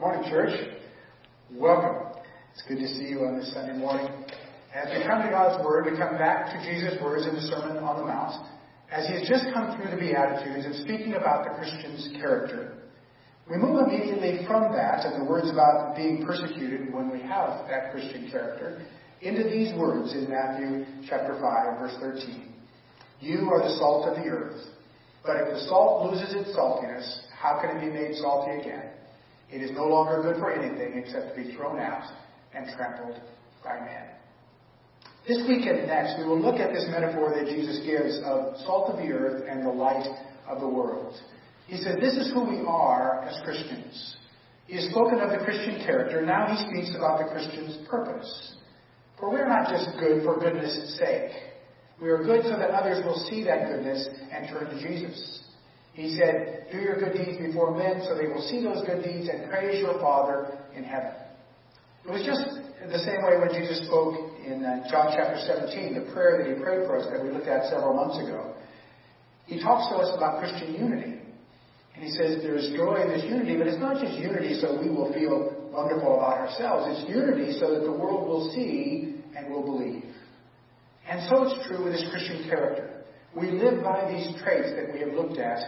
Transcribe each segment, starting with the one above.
Morning, church. Welcome. It's good to see you on this Sunday morning. As we come to God's Word, we come back to Jesus' words in the Sermon on the Mount, as he has just come through the Beatitudes and speaking about the Christian's character. We move immediately from that and the words about being persecuted when we have that Christian character into these words in Matthew chapter 5, verse 13. You are the salt of the earth, but if the salt loses its saltiness, how can it be made salty again? It is no longer good for anything except to be thrown out and trampled by men. This week and next, we will look at this metaphor that Jesus gives of salt of the earth and the light of the world. He said, This is who we are as Christians. He has spoken of the Christian character. Now he speaks about the Christian's purpose. For we're not just good for goodness' sake. We are good so that others will see that goodness and turn to Jesus. He said, Do your good deeds before men so they will see those good deeds and praise your Father in heaven. It was just the same way when Jesus spoke in uh, John chapter 17, the prayer that he prayed for us that we looked at several months ago. He talks to us about Christian unity. And he says there's joy in this unity, but it's not just unity so we will feel wonderful about ourselves. It's unity so that the world will see and will believe. And so it's true with this Christian character. We live by these traits that we have looked at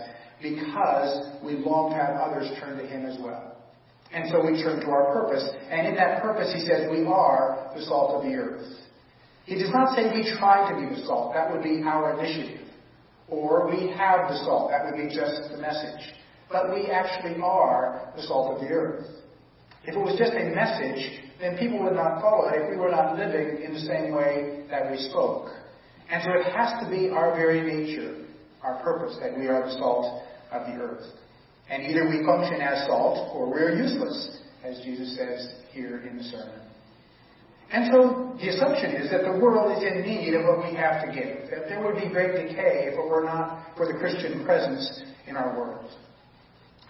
because we long to have others turn to Him as well. And so we turn to our purpose. And in that purpose, He says, we are the salt of the earth. He does not say we try to be the salt. That would be our initiative. Or we have the salt. That would be just the message. But we actually are the salt of the earth. If it was just a message, then people would not follow it if we were not living in the same way that we spoke. And so it has to be our very nature, our purpose, that we are the salt of the earth. And either we function as salt or we're useless, as Jesus says here in the sermon. And so the assumption is that the world is in need of what we have to give. That there would be great decay if it were not for the Christian presence in our world.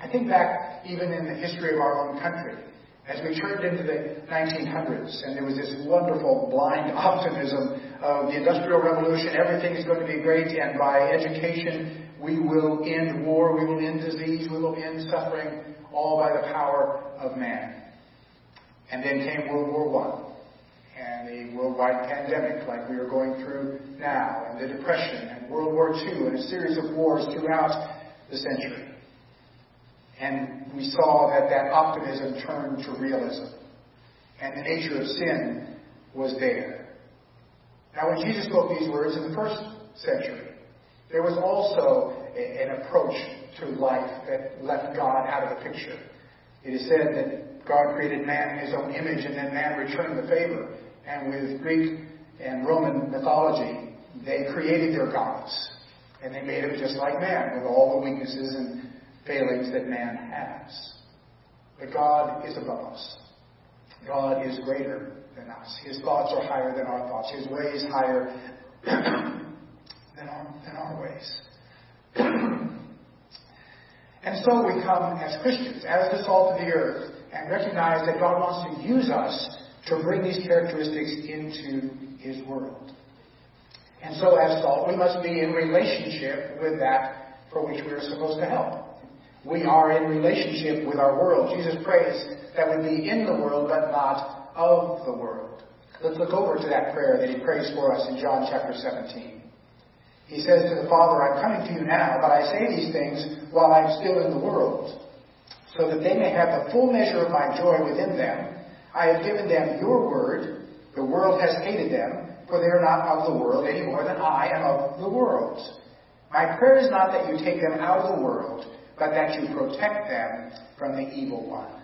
I think back even in the history of our own country, as we turned into the 1900s, and there was this wonderful blind optimism of the Industrial Revolution, everything is going to be great, and by education we will end war, we will end disease, we will end suffering, all by the power of man. And then came World War I and a worldwide pandemic like we are going through now, and the Depression, and World War II, and a series of wars throughout the century. And we saw that that optimism turned to realism. And the nature of sin was there. Now, when Jesus spoke these words in the first century, there was also a, an approach to life that left God out of the picture. It is said that God created man in his own image and then man returned the favor. And with Greek and Roman mythology, they created their gods. And they made them just like man, with all the weaknesses and failings that man has. But God is above us. God is greater than us. His thoughts are higher than our thoughts. His ways higher than our, than our ways. and so we come as Christians, as the salt of the earth, and recognize that God wants to use us to bring these characteristics into His world. And so, as salt, we must be in relationship with that for which we are supposed to help. We are in relationship with our world. Jesus prays that we be in the world, but not of the world. Let's look over to that prayer that he prays for us in John chapter 17. He says to the Father, I'm coming to you now, but I say these things while I'm still in the world, so that they may have the full measure of my joy within them. I have given them your word. The world has hated them, for they are not of the world any more than I am of the world. My prayer is not that you take them out of the world, but that you protect them from the evil one.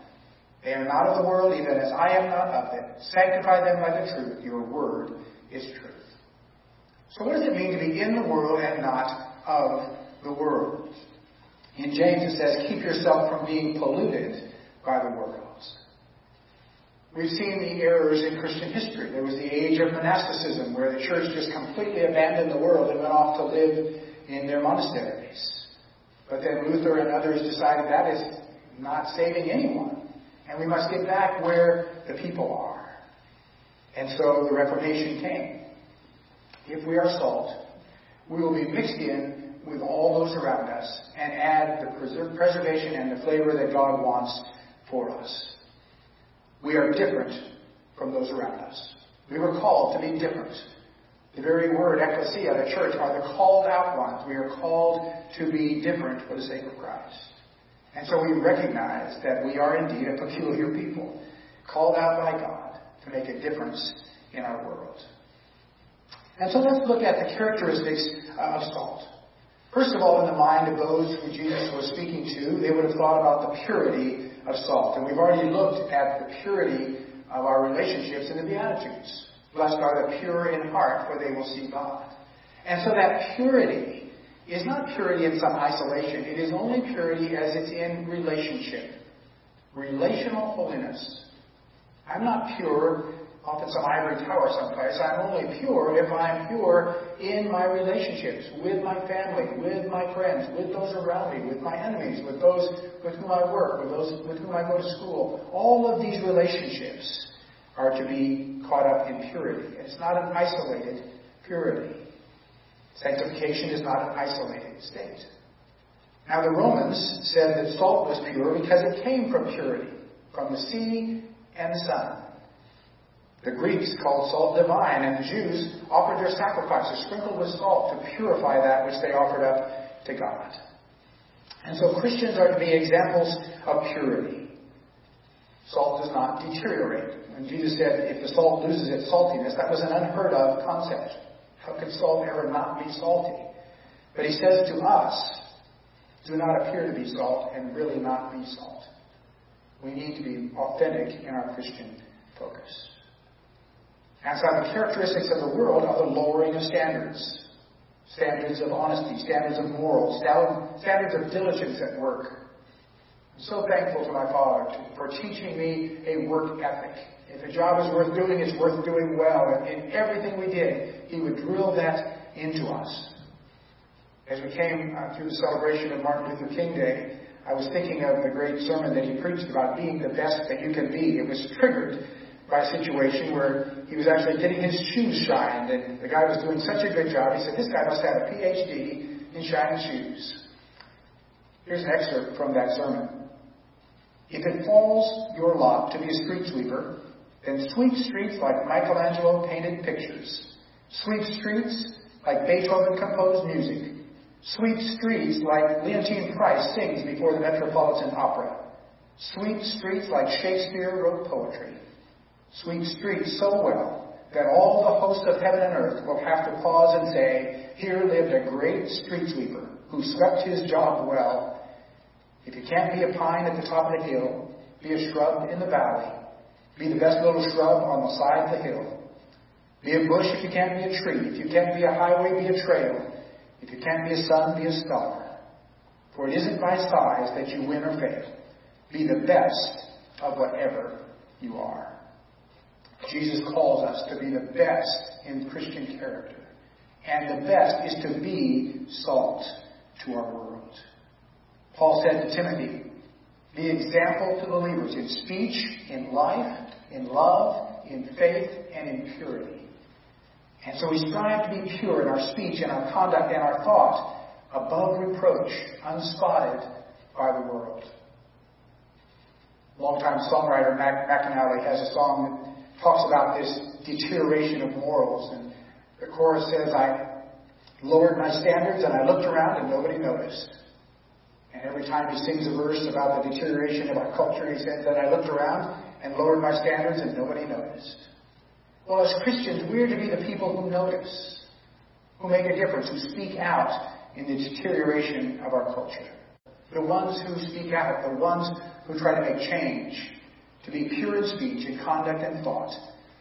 They are not of the world, even as I am not of it. Sanctify them by the truth. Your word is truth. So what does it mean to be in the world and not of the world? In James it says, keep yourself from being polluted by the world. We've seen the errors in Christian history. There was the age of monasticism where the church just completely abandoned the world and went off to live in their monasteries. But then Luther and others decided that is not saving anyone. And we must get back where the people are. And so the Reformation came. If we are salt, we will be mixed in with all those around us and add the preservation and the flavor that God wants for us. We are different from those around us. We were called to be different. The very word ecclesia, the church, are the called out ones. We are called to be different for the sake of Christ. And so we recognize that we are indeed a peculiar people, called out by God to make a difference in our world. And so let's look at the characteristics of salt. First of all, in the mind of those who Jesus was speaking to, they would have thought about the purity of salt. And we've already looked at the purity of our relationships in the Beatitudes. Blessed are the pure in heart, for they will see God. And so that purity is not purity in some isolation. It is only purity as it's in relationship. Relational holiness. I'm not pure off in some ivory tower someplace. I'm only pure if I'm pure in my relationships with my family, with my friends, with those around me, with my enemies, with those with whom I work, with those with whom I go to school. All of these relationships are to be caught up in purity. It's not an isolated purity. Sanctification is not an isolated state. Now the Romans said that salt was pure because it came from purity, from the sea and sun. The Greeks called salt divine, and the Jews offered their sacrifices sprinkled with salt to purify that which they offered up to God. And so Christians are to be examples of purity. Salt does not deteriorate. When Jesus said, if the salt loses its saltiness, that was an unheard of concept. How could salt ever not be salty? But he says to us, do not appear to be salt and really not be salt. We need to be authentic in our Christian focus. And so the characteristics of the world are the lowering of standards. Standards of honesty, standards of morals, standards of diligence at work. I'm so thankful to my father for teaching me a work ethic. If a job is worth doing, it's worth doing well. And in everything we did, he would drill that into us. As we came uh, through the celebration of Martin Luther King Day, I was thinking of the great sermon that he preached about being the best that you can be. It was triggered by a situation where he was actually getting his shoes shined, and the guy was doing such a good job. He said, This guy must have a PhD in shining shoes. Here's an excerpt from that sermon. If it falls your lot to be a street sweeper, then sweep streets like Michelangelo painted pictures. Sweep streets like Beethoven composed music. Sweep streets like Leontyne Price sings before the Metropolitan Opera. Sweep streets like Shakespeare wrote poetry sweep streets so well that all the hosts of heaven and earth will have to pause and say, Here lived a great street sweeper who swept his job well. If you can't be a pine at the top of the hill, be a shrub in the valley. Be the best little shrub on the side of the hill. Be a bush if you can't be a tree. If you can't be a highway, be a trail. If you can't be a sun, be a star. For it isn't by size that you win or fail. Be the best of whatever you are. Jesus calls us to be the best in Christian character. And the best is to be salt to our world. Paul said to Timothy, Be example to believers in speech, in life, in love, in faith, and in purity. And so we strive to be pure in our speech and our conduct and our thought, above reproach, unspotted by the world. Longtime songwriter Mac McAnally has a song that talks about this deterioration of morals. And the chorus says, I lowered my standards and I looked around and nobody noticed. And every time he sings a verse about the deterioration of our culture, he says that I looked around and lowered my standards and nobody noticed. Well, as Christians, we're to be the people who notice, who make a difference, who speak out in the deterioration of our culture. The ones who speak out, the ones who try to make change, to be pure in speech, and conduct, and thought,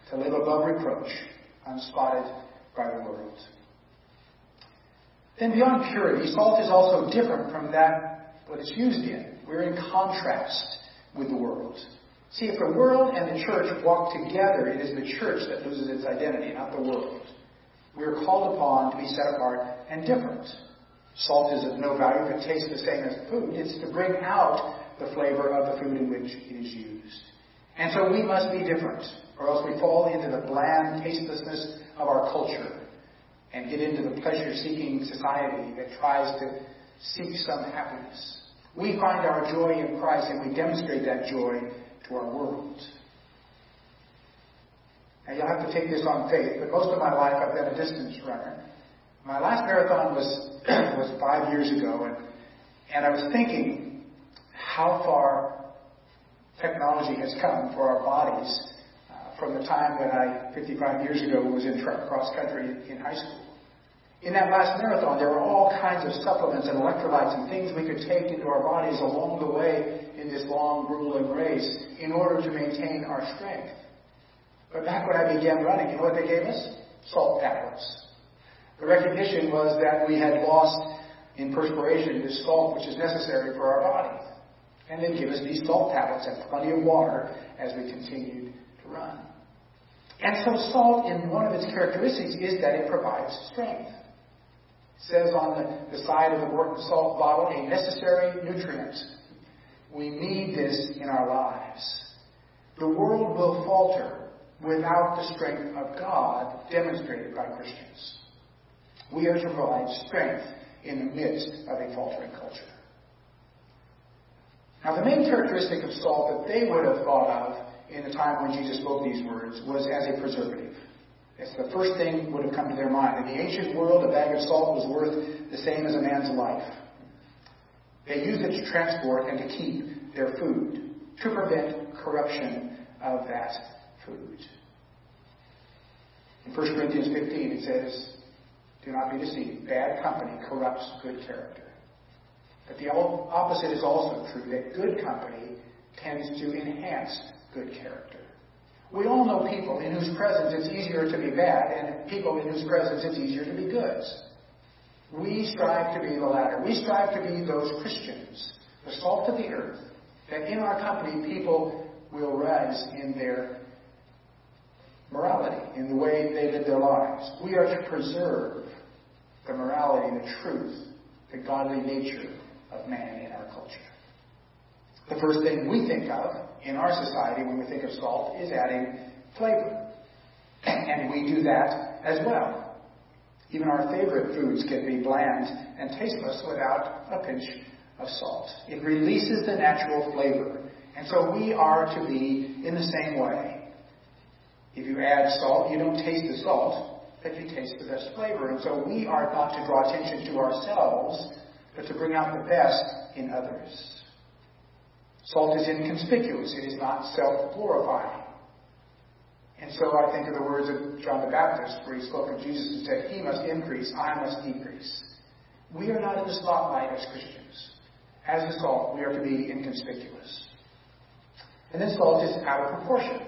to live above reproach, unspotted by the world. Then beyond purity, salt is also different from that what it's used in. We're in contrast with the world. See, if the world and the church walk together, it is the church that loses its identity, not the world. We are called upon to be set apart and different. Salt is of no value if it tastes the same as food. It's to bring out the flavor of the food in which it is used. And so we must be different, or else we fall into the bland tastelessness of our culture and get into the pleasure seeking society that tries to seek some happiness. We find our joy in Christ and we demonstrate that joy to our world. Now you'll have to take this on faith, but most of my life I've been a distance runner. My last marathon was was five years ago, and and I was thinking how far technology has come for our bodies uh, from the time when I 55 years ago was in cross country in high school. In that last marathon, there were all kinds of supplements and electrolytes and things we could take into our bodies along the way in this long, grueling race in order to maintain our strength. But back when I began running, you know what they gave us? Salt tablets. The recognition was that we had lost in perspiration this salt which is necessary for our body. And they'd give us these salt tablets and plenty of water as we continued to run. And so salt, in one of its characteristics, is that it provides strength says on the, the side of the Morton salt bottle, a necessary nutrient. We need this in our lives. The world will falter without the strength of God demonstrated by Christians. We are to provide strength in the midst of a faltering culture. Now, the main characteristic of salt that they would have thought of in the time when Jesus spoke these words was as a preservative. It's the first thing would have come to their mind. In the ancient world, a bag of salt was worth the same as a man's life. They used it to transport and to keep their food, to prevent corruption of that food. In 1 Corinthians 15, it says, Do not be deceived. Bad company corrupts good character. But the opposite is also true, that good company tends to enhance good character. We all know people in whose presence it's easier to be bad and people in whose presence it's easier to be good. We strive to be the latter. We strive to be those Christians, the salt of the earth, that in our company people will rise in their morality, in the way they live their lives. We are to preserve the morality, the truth, the godly nature of man in our culture. The first thing we think of in our society when we think of salt is adding flavor. And we do that as well. Even our favorite foods can be bland and tasteless without a pinch of salt. It releases the natural flavor. And so we are to be in the same way. If you add salt, you don't taste the salt, but you taste the best flavor. And so we are not to draw attention to ourselves, but to bring out the best in others. Salt is inconspicuous. It is not self-glorifying. And so I think of the words of John the Baptist, where he spoke of Jesus and said, He must increase, I must decrease. We are not in the spotlight as Christians. As the salt, we are to be inconspicuous. And then salt is out of proportion.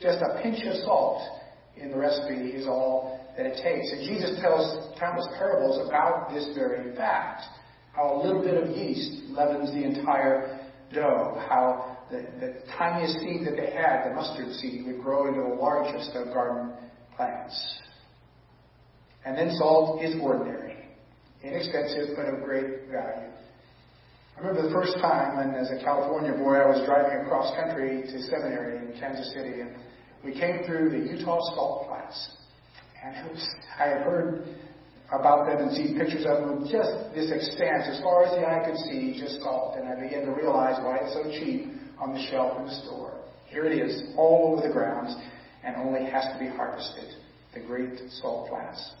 Just a pinch of salt in the recipe is all that it takes. And Jesus tells countless parables about this very fact. How a little bit of yeast leavens the entire dough, how the, the tiniest seed that they had, the mustard seed, would grow into the largest of garden plants. And then salt is ordinary, inexpensive, but of great value. I remember the first time when, as a California boy, I was driving across country to seminary in Kansas City, and we came through the Utah salt flats. And was, I had heard about them and see pictures of them, just this expanse, as far as the eye could see, just salt. And I began to realize why it's so cheap on the shelf in the store. Here it is, all over the grounds, and only has to be harvested. The great salt flats.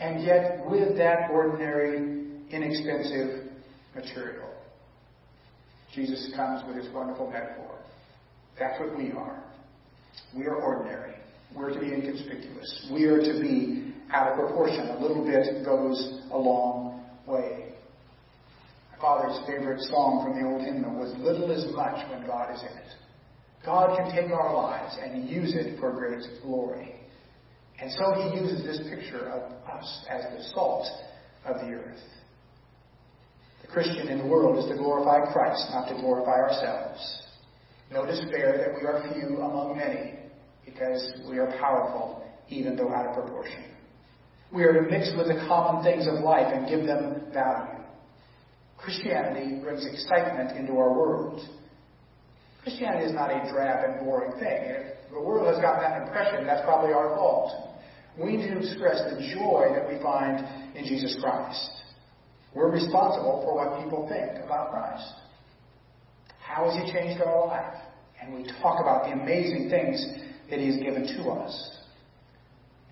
And yet, with that ordinary, inexpensive material, Jesus comes with his wonderful metaphor. That's what we are. We are ordinary. We're to be inconspicuous. We are to be out of proportion. A little bit goes a long way. My father's favorite song from the old hymnal was Little is much when God is in it. God can take our lives and use it for great glory. And so he uses this picture of us as the salt of the earth. The Christian in the world is to glorify Christ, not to glorify ourselves. No despair that we are few among many, because we are powerful, even though out of proportion. We are to mix with the common things of life and give them value. Christianity brings excitement into our world. Christianity is not a drab and boring thing. If the world has gotten that impression, that's probably our fault. We need to express the joy that we find in Jesus Christ. We're responsible for what people think about Christ. How has He changed our life? And we talk about the amazing things that He has given to us.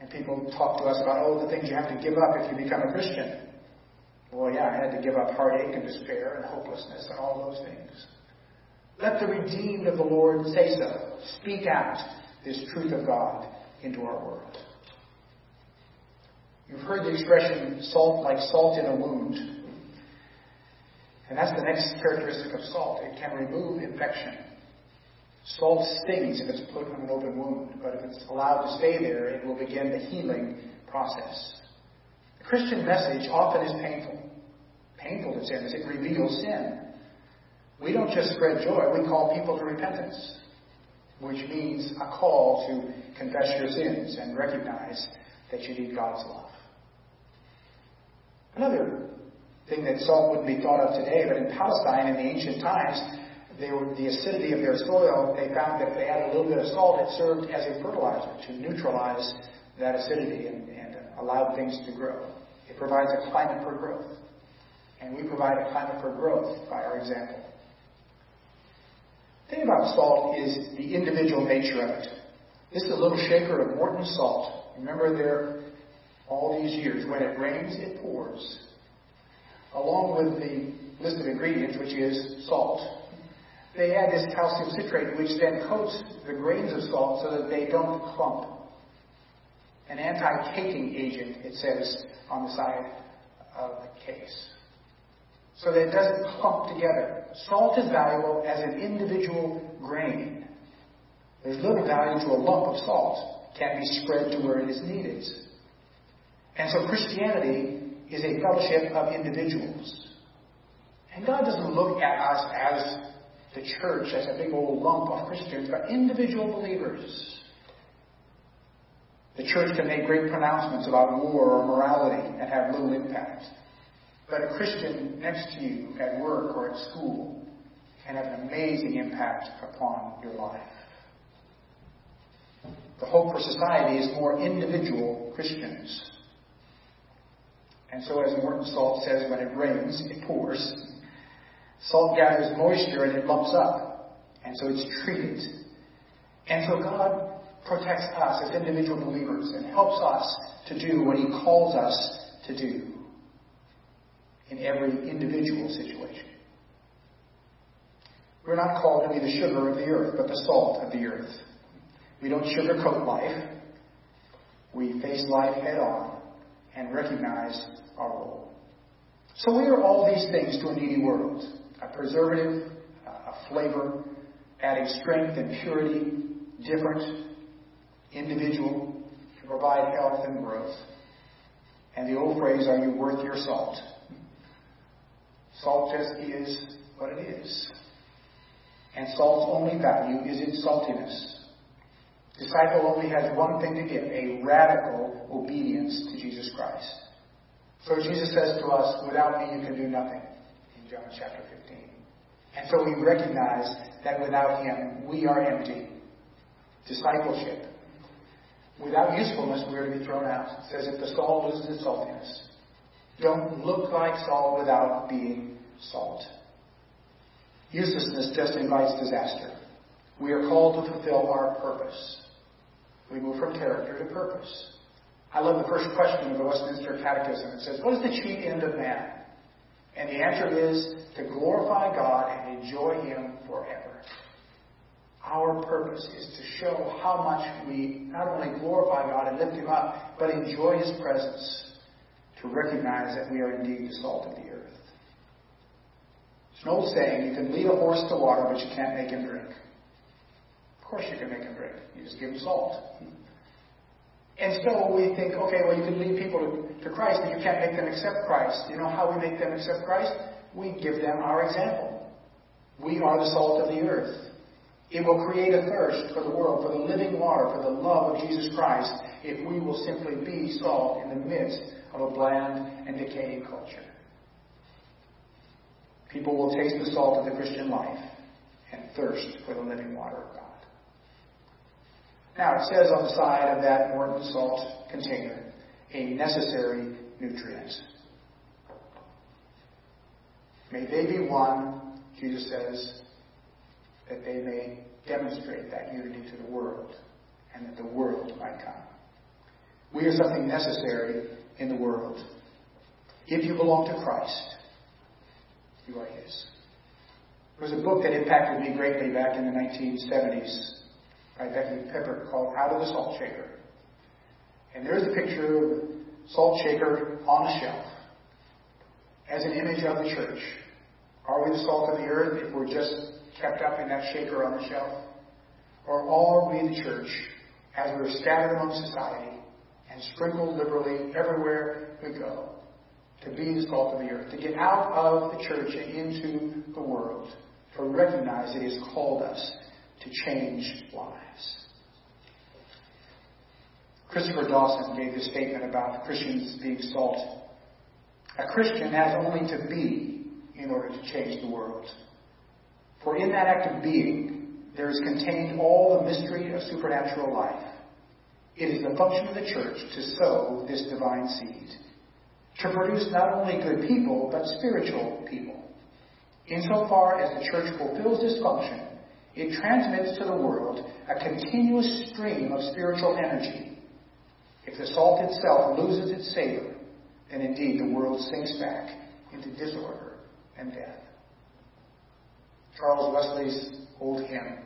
And people talk to us about, oh, the things you have to give up if you become a Christian. Well, yeah, I had to give up heartache and despair and hopelessness and all those things. Let the redeemed of the Lord say so. Speak out this truth of God into our world. You've heard the expression salt like salt in a wound. And that's the next characteristic of salt. It can remove infection. Salt stings if it's put on an open wound, but if it's allowed to stay there, it will begin the healing process. The Christian message often is painful. Painful to sin as it reveals sin. We don't just spread joy, we call people to repentance, which means a call to confess your sins and recognize that you need God's love. Another thing that salt wouldn't be thought of today, but in Palestine in the ancient times, they were, the acidity of their soil, they found that if they added a little bit of salt, it served as a fertilizer to neutralize that acidity and, and allowed things to grow. It provides a climate for growth. And we provide a climate for growth by our example. The thing about salt is the individual nature of it. This is a little shaker of Morton salt. Remember there all these years, when it rains, it pours. Along with the list of ingredients, which is salt, they add this calcium citrate, which then coats the grains of salt so that they don't clump. An anti-caking agent, it says on the side of the case. So that it doesn't clump together. Salt is valuable as an individual grain. There's little value to a lump of salt. It can't be spread to where it is needed. And so Christianity is a fellowship of individuals. And God doesn't look at us as the church as a big old lump of Christians, but individual believers. The church can make great pronouncements about war or morality and have little impact. But a Christian next to you at work or at school can have an amazing impact upon your life. The hope for society is more individual Christians. And so, as Morton Salt says, when it rains, it pours. Salt gathers moisture and it lumps up. And so it's treated. And so God protects us as individual believers and helps us to do what He calls us to do in every individual situation. We're not called to be the sugar of the earth, but the salt of the earth. We don't sugarcoat life. We face life head on and recognize our role. So we are all these things to a needy world a preservative, a flavor, adding strength and purity, different, individual, to provide health and growth. And the old phrase, are you worth your salt? Salt just is what it is. And salt's only value is its saltiness. Disciple only has one thing to give, a radical obedience to Jesus Christ. So Jesus says to us, without me you can do nothing, in John chapter 15. And so we recognize that without Him, we are empty. Discipleship. Without usefulness, we are to be thrown out. It says, if the salt loses its saltiness, don't look like salt without being salt. Uselessness just invites disaster. We are called to fulfill our purpose. We move from character to purpose. I love the first question of the Westminster Catechism. It says, What is the chief end of man? And the answer is to glorify God and enjoy Him forever. Our purpose is to show how much we not only glorify God and lift Him up, but enjoy His presence, to recognize that we are indeed the salt of the earth. It's an old saying, you can lead a horse to water, but you can't make him drink. Of course you can make him drink. You just give him salt. And so we think, okay, well, you can lead people to, to Christ, but you can't make them accept Christ. You know how we make them accept Christ? We give them our example. We are the salt of the earth. It will create a thirst for the world, for the living water, for the love of Jesus Christ, if we will simply be salt in the midst of a bland and decaying culture. People will taste the salt of the Christian life and thirst for the living water of God. Now, it says on the side of that Morton salt container, a necessary nutrient. May they be one, Jesus says, that they may demonstrate that unity to the world and that the world might come. We are something necessary in the world. If you belong to Christ, you are His. There was a book that impacted me greatly back in the 1970s by Becky Pippert called Out of the Salt Shaker. And there's a picture of the salt shaker on a shelf as an image of the church. Are we the salt of the earth if we're just kept up in that shaker on the shelf? Or are we the church as we're scattered among society and sprinkled liberally everywhere we go to be the salt of the earth, to get out of the church and into the world, to recognize He has called us to change lives. Christopher Dawson gave this statement about Christians being salt. A Christian has only to be in order to change the world. For in that act of being, there is contained all the mystery of supernatural life. It is the function of the church to sow this divine seed, to produce not only good people, but spiritual people. Insofar as the church fulfills this function, it transmits to the world a continuous stream of spiritual energy. If the salt itself loses its savor, then indeed the world sinks back into disorder and death. Charles Wesley's old hymn,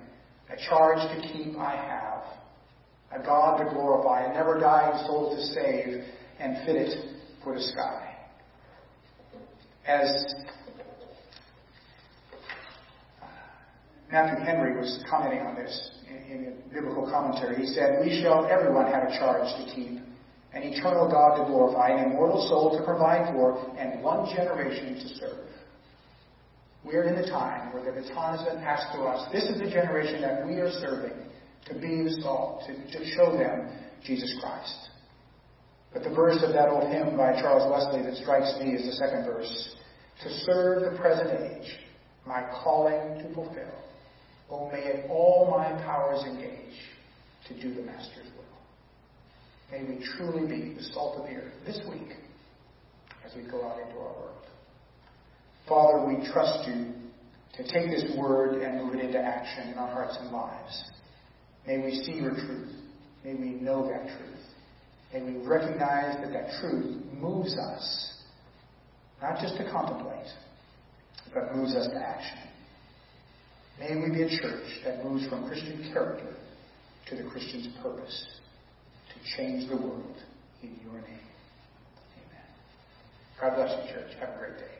A charge to keep I have, a God to glorify, a never dying soul to save, and fit it for the sky. As Matthew Henry was commenting on this in, a biblical commentary. He said, We shall everyone have a charge to keep, an eternal God to glorify, an immortal soul to provide for, and one generation to serve. We are in the time where the baton has been passed to us. This is the generation that we are serving to be the salt, to, to show them Jesus Christ. But the verse of that old hymn by Charles Wesley that strikes me is the second verse. To serve the present age, my calling to fulfill. Oh, may it all my powers engage to do the Master's will. May we truly be the salt of the earth this week as we go out into our world. Father, we trust you to take this word and move it into action in our hearts and lives. May we see your truth. May we know that truth. May we recognize that that truth moves us, not just to contemplate, but moves us to action. May we be a church that moves from Christian character to the Christian's purpose to change the world in your name. Amen. God bless you, church. Have a great day.